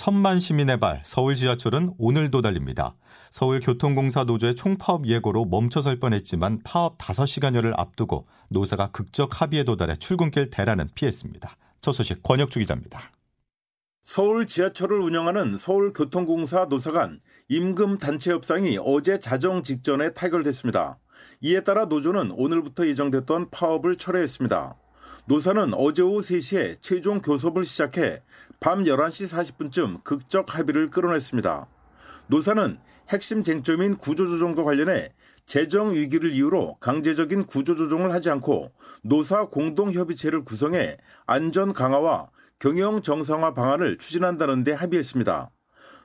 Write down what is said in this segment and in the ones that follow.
천만 시민의 발 서울 지하철은 오늘도 달립니다. 서울교통공사 노조의 총파업 예고로 멈춰설 뻔했지만 파업 5시간여를 앞두고 노사가 극적 합의에 도달해 출근길 대란은 피했습니다. 첫 소식 권혁주 기자입니다. 서울 지하철을 운영하는 서울교통공사 노사 간 임금 단체 협상이 어제 자정 직전에 타결됐습니다. 이에 따라 노조는 오늘부터 예정됐던 파업을 철회했습니다. 노사는 어제 오후 3시에 최종 교섭을 시작해 밤 11시 40분쯤 극적 합의를 끌어냈습니다. 노사는 핵심 쟁점인 구조조정과 관련해 재정 위기를 이유로 강제적인 구조조정을 하지 않고 노사 공동협의체를 구성해 안전 강화와 경영 정상화 방안을 추진한다는 데 합의했습니다.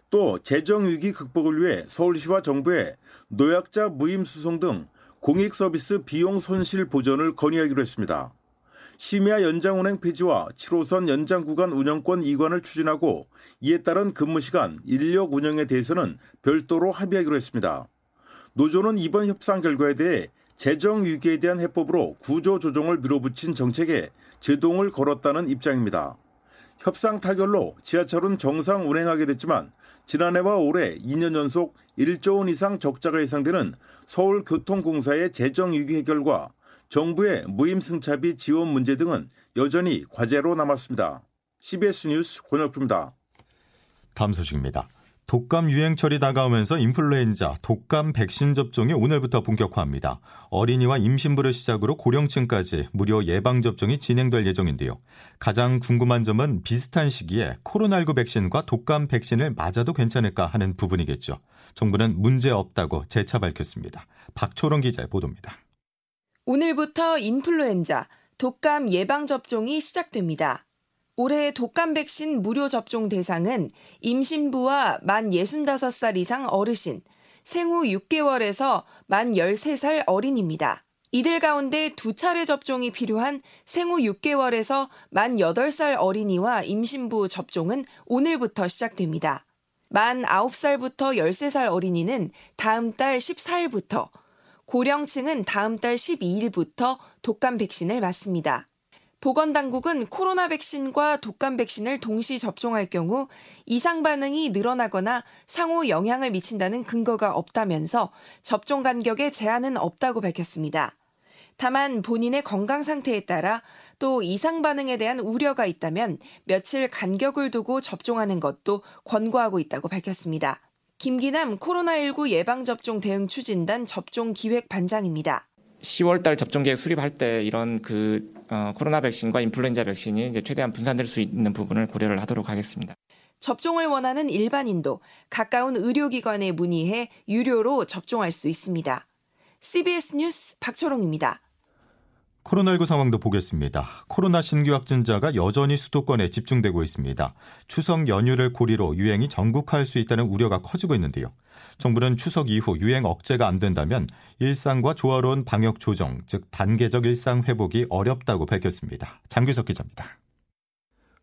또 재정 위기 극복을 위해 서울시와 정부에 노약자 무임 수송 등 공익 서비스 비용 손실 보전을 건의하기로 했습니다. 심야 연장 운행 폐지와 7호선 연장 구간 운영권 이관을 추진하고 이에 따른 근무 시간, 인력 운영에 대해서는 별도로 합의하기로 했습니다. 노조는 이번 협상 결과에 대해 재정 위기에 대한 해법으로 구조 조정을 밀어붙인 정책에 제동을 걸었다는 입장입니다. 협상 타결로 지하철은 정상 운행하게 됐지만 지난해와 올해 2년 연속 1조 원 이상 적자가 예상되는 서울교통공사의 재정 위기 해결과 정부의 무임승차비 지원 문제 등은 여전히 과제로 남았습니다. CBS 뉴스 권혁주입니다. 다음 소식입니다. 독감 유행철이 다가오면서 인플루엔자, 독감 백신 접종이 오늘부터 본격화합니다. 어린이와 임신부를 시작으로 고령층까지 무료 예방접종이 진행될 예정인데요. 가장 궁금한 점은 비슷한 시기에 코로나19 백신과 독감 백신을 맞아도 괜찮을까 하는 부분이겠죠. 정부는 문제 없다고 재차 밝혔습니다. 박초롱 기자의 보도입니다. 오늘부터 인플루엔자, 독감 예방접종이 시작됩니다. 올해 독감 백신 무료 접종 대상은 임신부와 만 65살 이상 어르신, 생후 6개월에서 만 13살 어린입니다. 이들 가운데 두 차례 접종이 필요한 생후 6개월에서 만 8살 어린이와 임신부 접종은 오늘부터 시작됩니다. 만 9살부터 13살 어린이는 다음 달 14일부터, 고령층은 다음 달 12일부터 독감 백신을 맞습니다. 보건당국은 코로나 백신과 독감 백신을 동시 접종할 경우 이상 반응이 늘어나거나 상호 영향을 미친다는 근거가 없다면서 접종 간격에 제한은 없다고 밝혔습니다. 다만 본인의 건강 상태에 따라 또 이상 반응에 대한 우려가 있다면 며칠 간격을 두고 접종하는 것도 권고하고 있다고 밝혔습니다. 김기남 코로나19 예방접종 대응 추진단 접종 기획 반장입니다. 10월 달 접종 계획 수립할 때 이런 그 어, 코로나 백신과 인플루엔자 백신이 이제 최대한 분산될 수 있는 부분을 고려를 하도록 하겠습니다. 접종을 원하는 일반인도 가까운 의료기관에 문의해 유료로 접종할 수 있습니다. CBS 뉴스 박초롱입니다. 코로나19 상황도 보겠습니다. 코로나 신규 확진자가 여전히 수도권에 집중되고 있습니다. 추석 연휴를 고리로 유행이 전국화할 수 있다는 우려가 커지고 있는데요. 정부는 추석 이후 유행 억제가 안 된다면 일상과 조화로운 방역 조정, 즉 단계적 일상 회복이 어렵다고 밝혔습니다. 장규석 기자입니다.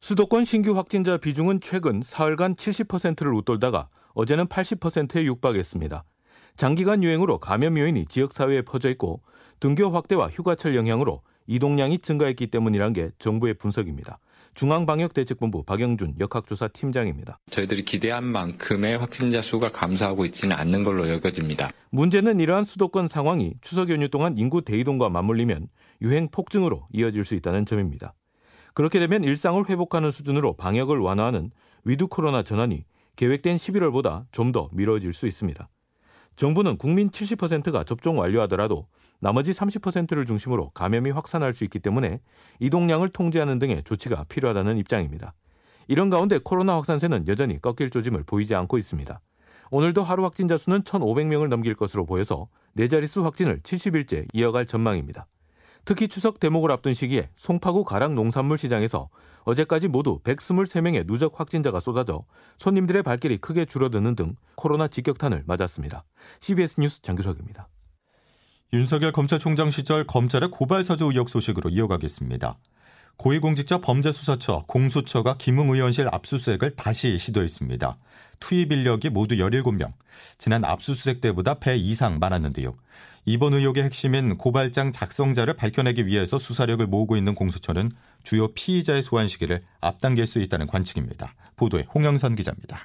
수도권 신규 확진자 비중은 최근 사흘간 70%를 웃돌다가 어제는 80%에 육박했습니다. 장기간 유행으로 감염 요인이 지역사회에 퍼져 있고 등교 확대와 휴가철 영향으로 이동량이 증가했기 때문이란 게 정부의 분석입니다. 중앙방역대책본부 박영준 역학조사 팀장입니다. 저희들이 기대한 만큼의 확진자 수가 감소하고 있지는 않는 걸로 여겨집니다. 문제는 이러한 수도권 상황이 추석 연휴 동안 인구 대이동과 맞물리면 유행 폭증으로 이어질 수 있다는 점입니다. 그렇게 되면 일상을 회복하는 수준으로 방역을 완화하는 위드 코로나 전환이 계획된 11월보다 좀 더 미뤄질 수 있습니다. 정부는 국민 70%가 접종 완료하더라도 나머지 30%를 중심으로 감염이 확산할 수 있기 때문에 이동량을 통제하는 등의 조치가 필요하다는 입장입니다. 이런 가운데 코로나 확산세는 여전히 꺾일 조짐을 보이지 않고 있습니다. 오늘도 하루 확진자 수는 1,500명을 넘길 것으로 보여서 네 자릿수 확진을 70일째 이어갈 전망입니다. 특히 추석 대목을 앞둔 시기에 송파구 가락 농산물 시장에서 어제까지 모두 123명의 누적 확진자가 쏟아져 손님들의 발길이 크게 줄어드는 등 코로나 직격탄을 맞았습니다. CBS 뉴스 장규석입니다. 윤석열 검찰총장 시절 검찰의 고발 사주 의혹 소식으로 이어가겠습니다. 고위공직자 범죄수사처 공수처가 김웅 의원실 압수수색을 다시 시도했습니다. 투입 인력이 모두 17명. 지난 압수수색 때보다 배 이상 많았는데요. 이번 의혹의 핵심인 고발장 작성자를 밝혀내기 위해서 수사력을 모으고 있는 공수처는 주요 피의자의 소환 시기를 앞당길 수 있다는 관측입니다. 보도에 홍영선 기자입니다.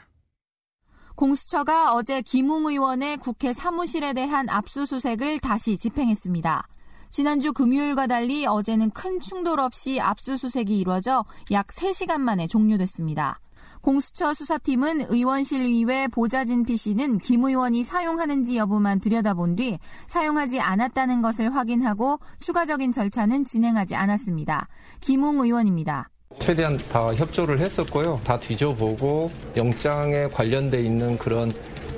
공수처가 어제 김웅 의원의 국회 사무실에 대한 압수수색을 다시 집행했습니다. 지난주 금요일과 달리 어제는 큰 충돌 없이 압수수색이 이루어져 약 3시간 만에 종료됐습니다. 공수처 수사팀은 의원실 이외 보좌진 PC는 김 의원이 사용하는지 여부만 들여다본 뒤 사용하지 않았다는 것을 확인하고 추가적인 절차는 진행하지 않았습니다. 김웅 의원입니다. 최대한 다 협조를 했었고요. 다 뒤져보고 영장에 관련돼 있는 그런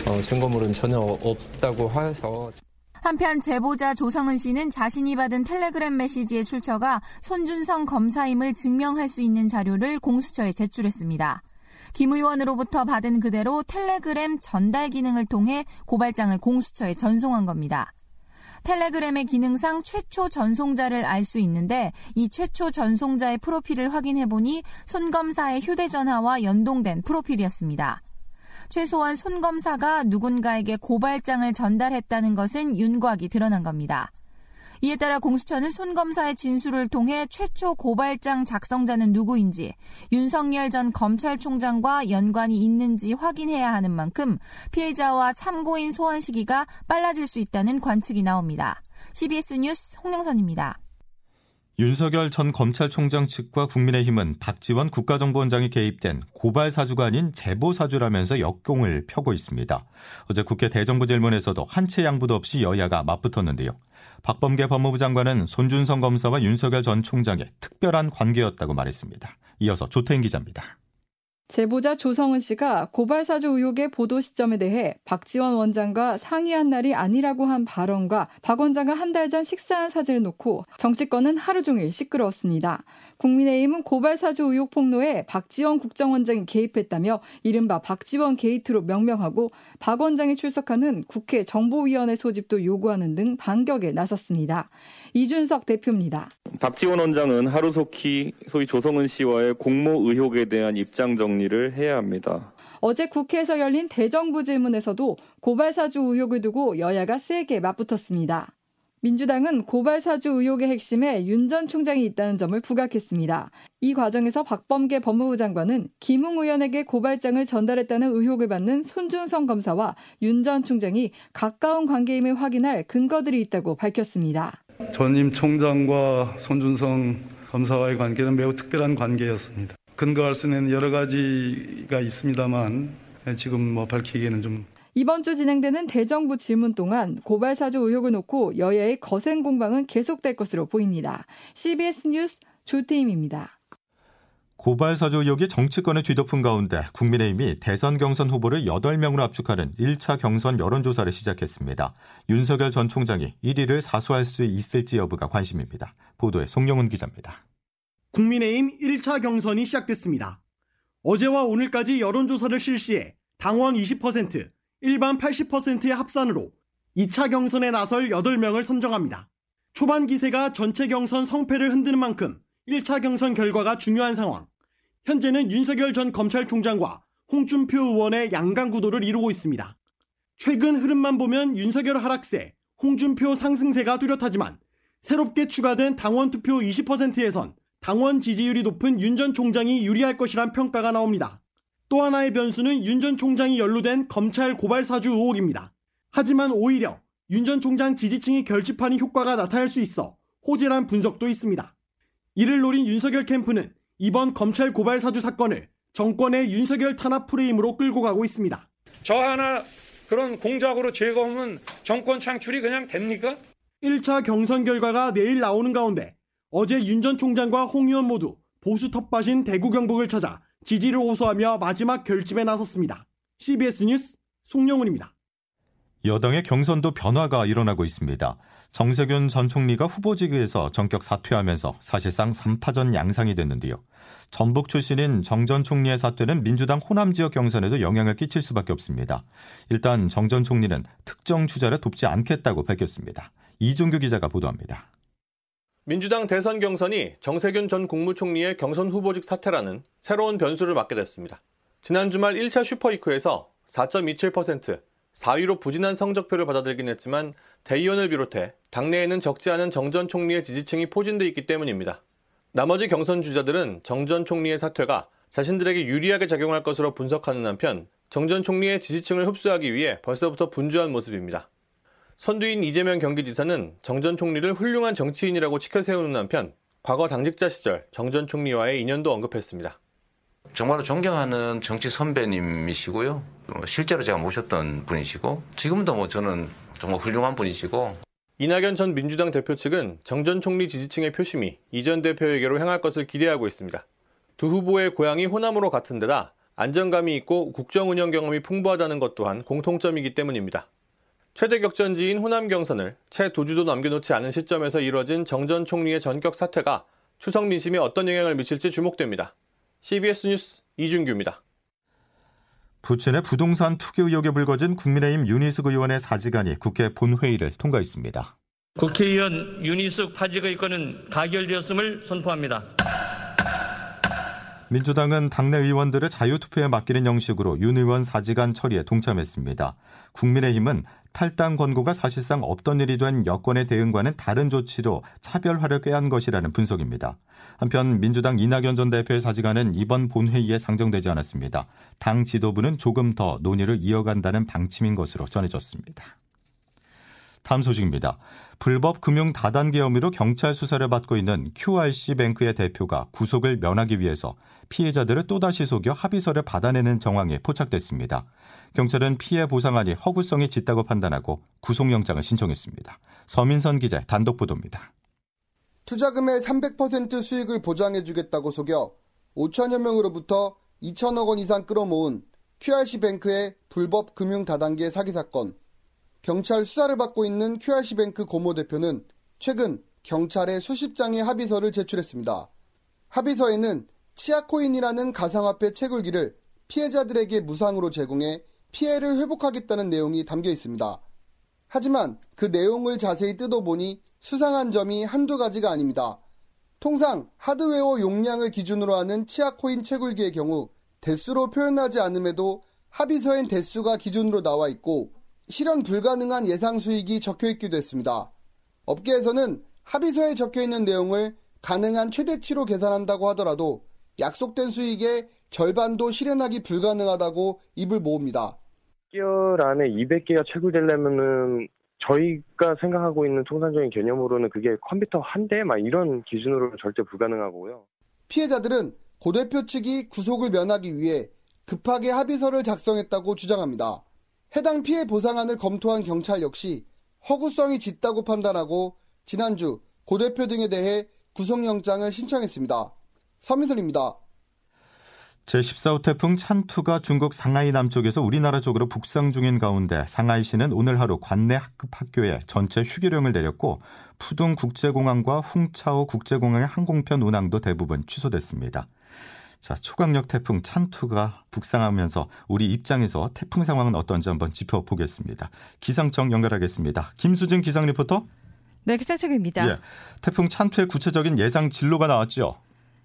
어, 증거물은 전혀 없다고 해서 한편 제보자 조성은 씨는 자신이 받은 텔레그램 메시지의 출처가 손준성 검사임을 증명할 수 있는 자료를 공수처에 제출했습니다. 김 의원으로부터 받은 그대로 텔레그램 전달 기능을 통해 고발장을 공수처에 전송한 겁니다. 텔레그램의 기능상 최초 전송자를 알 수 있는데 이 최초 전송자의 프로필을 확인해 보니 손 검사의 휴대전화와 연동된 프로필이었습니다. 최소한 손 검사가 누군가에게 고발장을 전달했다는 것은 윤곽이 드러난 겁니다. 이에 따라 공수처는 손 검사의 진술을 통해 최초 고발장 작성자는 누구인지 윤석열 전 검찰총장과 연관이 있는지 확인해야 하는 만큼 피해자와 참고인 소환 시기가 빨라질 수 있다는 관측이 나옵니다. CBS 뉴스 홍영선입니다. 윤석열 전 검찰총장 측과 국민의힘은 박지원 국가정보원장이 개입된 고발 사주가 아닌 제보 사주라면서 역공을 펴고 있습니다. 어제 국회 대정부 질문에서도 한채 양보도 없이 여야가 맞붙었는데요. 박범계 법무부 장관은 손준성 검사와 윤석열 전 총장의 특별한 관계였다고 말했습니다. 이어서 조태인 기자입니다. 제보자 조성은 씨가 고발사주 의혹의 보도 시점에 대해 박지원 원장과 상의한 날이 아니라고 한 발언과 박 원장과 한 달 전 식사한 사진을 놓고 정치권은 하루 종일 시끄러웠습니다. 국민의힘은 고발사주 의혹 폭로에 박지원 국정원장이 개입했다며 이른바 박지원 게이트로 명명하고 박 원장이 출석하는 국회 정보위원회 소집도 요구하는 등 반격에 나섰습니다. 이준석 대표입니다. 박지원 원장은 하루속히 소위 조성은 씨와의 공모 의혹에 대한 입장 정리를 해야 합니다. 어제 국회에서 열린 대정부 질문에서도 고발사주 의혹을 두고 여야가 세게 맞붙었습니다. 민주당은 고발사주 의혹의 핵심에 윤 전 총장이 있다는 점을 부각했습니다. 이 과정에서 박범계 법무부 장관은 김웅 의원에게 고발장을 전달했다는 의혹을 받는 손준성 검사와 윤 전 총장이 가까운 관계임을 확인할 근거들이 있다고 밝혔습니다. 전임 총장과 손준성 검사와의 관계는 매우 특별한 관계였습니다. 근거할 수 있는 여러 가지가 있습니다만 지금 뭐 밝히기에는 좀 이번 주 진행되는 대정부 질문 동안 고발 사주 의혹을 놓고 여야의 거센 공방은 계속될 것으로 보입니다. CBS 뉴스 조태임입니다. 고발 사주 의혹이 정치권에 뒤덮은 가운데 국민의힘이 대선 경선 후보를 8명으로 압축하는 1차 경선 여론조사를 시작했습니다. 윤석열 전 총장이 1위를 사수할 수 있을지 여부가 관심입니다. 보도에 송영훈 기자입니다. 국민의힘 1차 경선이 시작됐습니다. 어제와 오늘까지 여론조사를 실시해 당원 20%, 일반 80%의 합산으로 2차 경선에 나설 8명을 선정합니다. 초반 기세가 전체 경선 성패를 흔드는 만큼 1차 경선 결과가 중요한 상황. 현재는 윤석열 전 검찰총장과 홍준표 의원의 양강 구도를 이루고 있습니다. 최근 흐름만 보면 윤석열 하락세, 홍준표 상승세가 뚜렷하지만 새롭게 추가된 당원 투표 20%에선 당원 지지율이 높은 윤 전 총장이 유리할 것이란 평가가 나옵니다. 또 하나의 변수는 윤 전 총장이 연루된 검찰 고발 사주 의혹입니다. 하지만 오히려 윤 전 총장 지지층이 결집하는 효과가 나타날 수 있어 호재란 분석도 있습니다. 이를 노린 윤석열 캠프는 이번 검찰 고발 사주 사건을 정권의 윤석열 탄압 프레임으로 끌고 가고 있습니다. 저 하나 그런 공작으로 제거하면 정권 창출이 그냥 됩니까? 1차 경선 결과가 내일 나오는 가운데 어제 윤 전 총장과 홍 의원 모두 보수 텃밭인 대구 경북을 찾아 지지를 호소하며 마지막 결집에 나섰습니다. CBS 뉴스 송영훈입니다. 여당의 경선도 변화가 일어나고 있습니다. 정세균 전 총리가 후보직에서 전격 사퇴하면서 사실상 3파전 양상이 됐는데요. 전북 출신인 정 전 총리의 사퇴는 민주당 호남 지역 경선에도 영향을 끼칠 수밖에 없습니다. 일단 정 전 총리는 특정 주자를 돕지 않겠다고 밝혔습니다. 이종규 기자가 보도합니다. 민주당 대선 경선이 정세균 전 국무총리의 경선 후보직 사퇴라는 새로운 변수를 맞게 됐습니다. 지난 주말 1차 슈퍼이크에서 4.27%, 4위로 부진한 성적표를 받아들긴 했지만 대의원을 비롯해 당내에는 적지 않은 정 전 총리의 지지층이 포진돼 있기 때문입니다. 나머지 경선 주자들은 정 전 총리의 사퇴가 자신들에게 유리하게 작용할 것으로 분석하는 한편 정 전 총리의 지지층을 흡수하기 위해 벌써부터 분주한 모습입니다. 선두인 이재명 경기지사는 정 전 총리를 훌륭한 정치인이라고 치켜세우는 한편 과거 당직자 시절 정 전 총리와의 인연도 언급했습니다. 정말로 존경하는 정치 선배님이시고요. 실제로 제가 모셨던 분이시고 지금도 뭐 저는 정말 훌륭한 분이시고 이낙연 전 민주당 대표 측은 정 전 총리 지지층의 표심이 이 전 대표에게로 향할 것을 기대하고 있습니다. 두 후보의 고향이 호남으로 같은 데다 안정감이 있고 국정 운영 경험이 풍부하다는 것 또한 공통점이기 때문입니다. 최대 격전지인 호남 경선을 채 두 주도 남겨놓지 않은 시점에서 이뤄진 정 전 총리의 전격 사퇴가 추석 민심에 어떤 영향을 미칠지 주목됩니다. CBS 뉴스 이준규입니다. 부친의 부동산 투기 의혹에 불거진 국민의힘 윤희숙 의원의 사직안이 국회 본회의를 통과했습니다. 국회의원 윤희숙 파직의 건은 가결되었음을 선포합니다. 민주당은 당내 의원들을 자유투표에 맡기는 형식으로 윤 의원 사직안 처리에 동참했습니다. 국민의힘은 탈당 권고가 사실상 없던 일이 된 여권의 대응과는 다른 조치로 차별화를 꾀한 것이라는 분석입니다. 한편 민주당 이낙연 전 대표의 사직안은 이번 본회의에 상정되지 않았습니다. 당 지도부는 조금 더 논의를 이어간다는 방침인 것으로 전해졌습니다. 다음 소식입니다. 불법 금융 다단계 혐의로 경찰 수사를 받고 있는 QRC 뱅크의 대표가 구속을 면하기 위해서 피해자들을 또다시 속여 합의서를 받아내는 정황이 포착됐습니다. 경찰은 피해 보상안이 허구성이 짙다고 판단하고 구속영장을 신청했습니다. 서민선 기자 단독 보도입니다. 투자금의 300% 수익을 보장해주겠다고 속여 5천여 명으로부터 2천억 원 이상 끌어모은 QRC 뱅크의 불법 금융 다단계 사기 사건. 경찰 수사를 받고 있는 QRC뱅크 고모 대표는 최근 경찰에 수십 장의 합의서를 제출했습니다. 합의서에는 치아코인이라는 가상화폐 채굴기를 피해자들에게 무상으로 제공해 피해를 회복하겠다는 내용이 담겨 있습니다. 하지만 그 내용을 자세히 뜯어보니 수상한 점이 한두 가지가 아닙니다. 통상 하드웨어 용량을 기준으로 하는 치아코인 채굴기의 경우 대수로 표현하지 않음에도 합의서엔 대수가 기준으로 나와 있고 실현 불가능한 예상 수익이 적혀 있기도 했습니다. 업계에서는 합의서에 적혀 있는 내용을 가능한 최대치로 계산한다고 하더라도 약속된 수익의 절반도 실현하기 불가능하다고 입을 모읍니다. 6개월 안에 200개가 채굴되려면은 저희가 생각하고 있는 통상적인 개념으로는 그게 컴퓨터 한 대 막 이런 기준으로 절대 불가능하고요. 피해자들은 고 대표 측이 구속을 면하기 위해 급하게 합의서를 작성했다고 주장합니다. 해당 피해 보상안을 검토한 경찰 역시 허구성이 짙다고 판단하고 지난주 고 대표 등에 대해 구속영장을 신청했습니다. 서민선입니다. 제14호 태풍 찬투가 중국 상하이 남쪽에서 우리나라 쪽으로 북상 중인 가운데 상하이시는 오늘 하루 관내 학급 학교에 전체 휴교령을 내렸고 푸둥 국제공항과 훅차오 국제공항의 항공편 운항도 대부분 취소됐습니다. 자, 초강력 태풍 찬투가 북상하면서 우리 입장에서 태풍 상황은 어떤지 한번 짚어보겠습니다. 기상청 연결하겠습니다. 김수진 기상 리포터. 네, 기상청입니다. 예, 태풍 찬투의 구체적인 예상 진로가 나왔죠.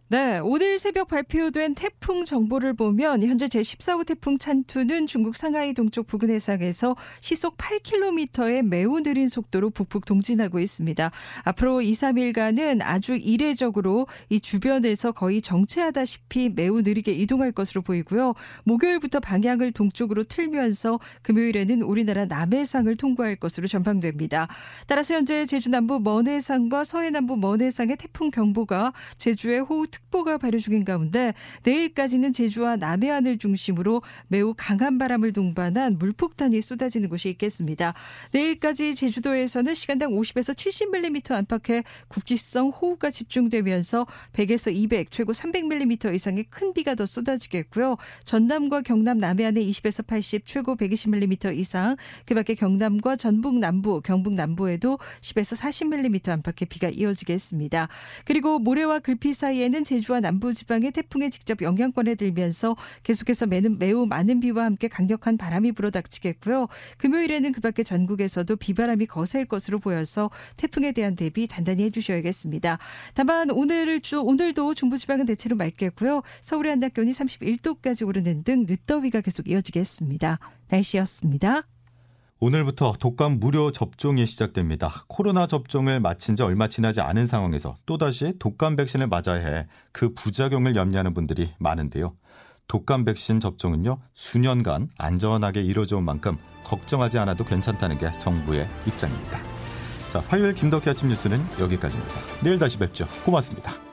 네, 오늘 새벽 발표된 태풍 정보를 보면 현재 제14호 태풍 찬투는 중국 상하이 동쪽 부근 해상에서 시속 8km의 매우 느린 속도로 북북 동진하고 있습니다. 앞으로 2, 3일간은 아주 이례적으로 이 주변에서 거의 정체하다시피 매우 느리게 이동할 것으로 보이고요. 목요일부터 방향을 동쪽으로 틀면서 금요일에는 우리나라 남해상을 통과할 것으로 전망됩니다. 따라서 현재 제주 남부 먼 해상과 서해 남부 먼 해상의 태풍 경보가 제주의 호우 특보가 발효 중인 가운데 내일까지는 제주와 남해안을 중심으로 매우 강한 바람을 동반한 물폭탄이 쏟아지는 곳이 있겠습니다. 내일까지 제주도에서는 시간당 50에서 70mm 안팎의 국지성 호우가 집중되면서 100에서 200, 최고 300mm 이상의 큰 비가 더 쏟아지겠고요. 전남과 경남 남해안에 20에서 80, 최고 120mm 이상, 그 밖에 경남과 전북 남부, 경북 남부에도 10에서 40mm 안팎의 비가 이어지겠습니다. 그리고 모레와 글피 사이에는 내일은 제주와 남부지방에 태풍의 직접 영향권에 들면서 계속해서 매우 많은 비와 함께 강력한 바람이 불어닥치겠고요. 금요일에는 그밖에 전국에서도 비바람이 거셀 것으로 보여서 태풍에 대한 대비 단단히 해주셔야겠습니다. 다만 오늘 주 오늘도 중부지방은 대체로 맑겠고요. 서울의 한낮 기온이 31도까지 오르는 등 늦더위가 계속 이어지겠습니다. 날씨였습니다. 오늘부터 독감 무료 접종이 시작됩니다. 코로나 접종을 마친 지 얼마 지나지 않은 상황에서 또다시 독감 백신을 맞아야 해 그 부작용을 염려하는 분들이 많은데요. 독감 백신 접종은요, 수년간 안전하게 이루어져 온 만큼 걱정하지 않아도 괜찮다는 게 정부의 입장입니다. 자, 화요일 김덕희 아침 뉴스는 여기까지입니다. 내일 다시 뵙죠. 고맙습니다.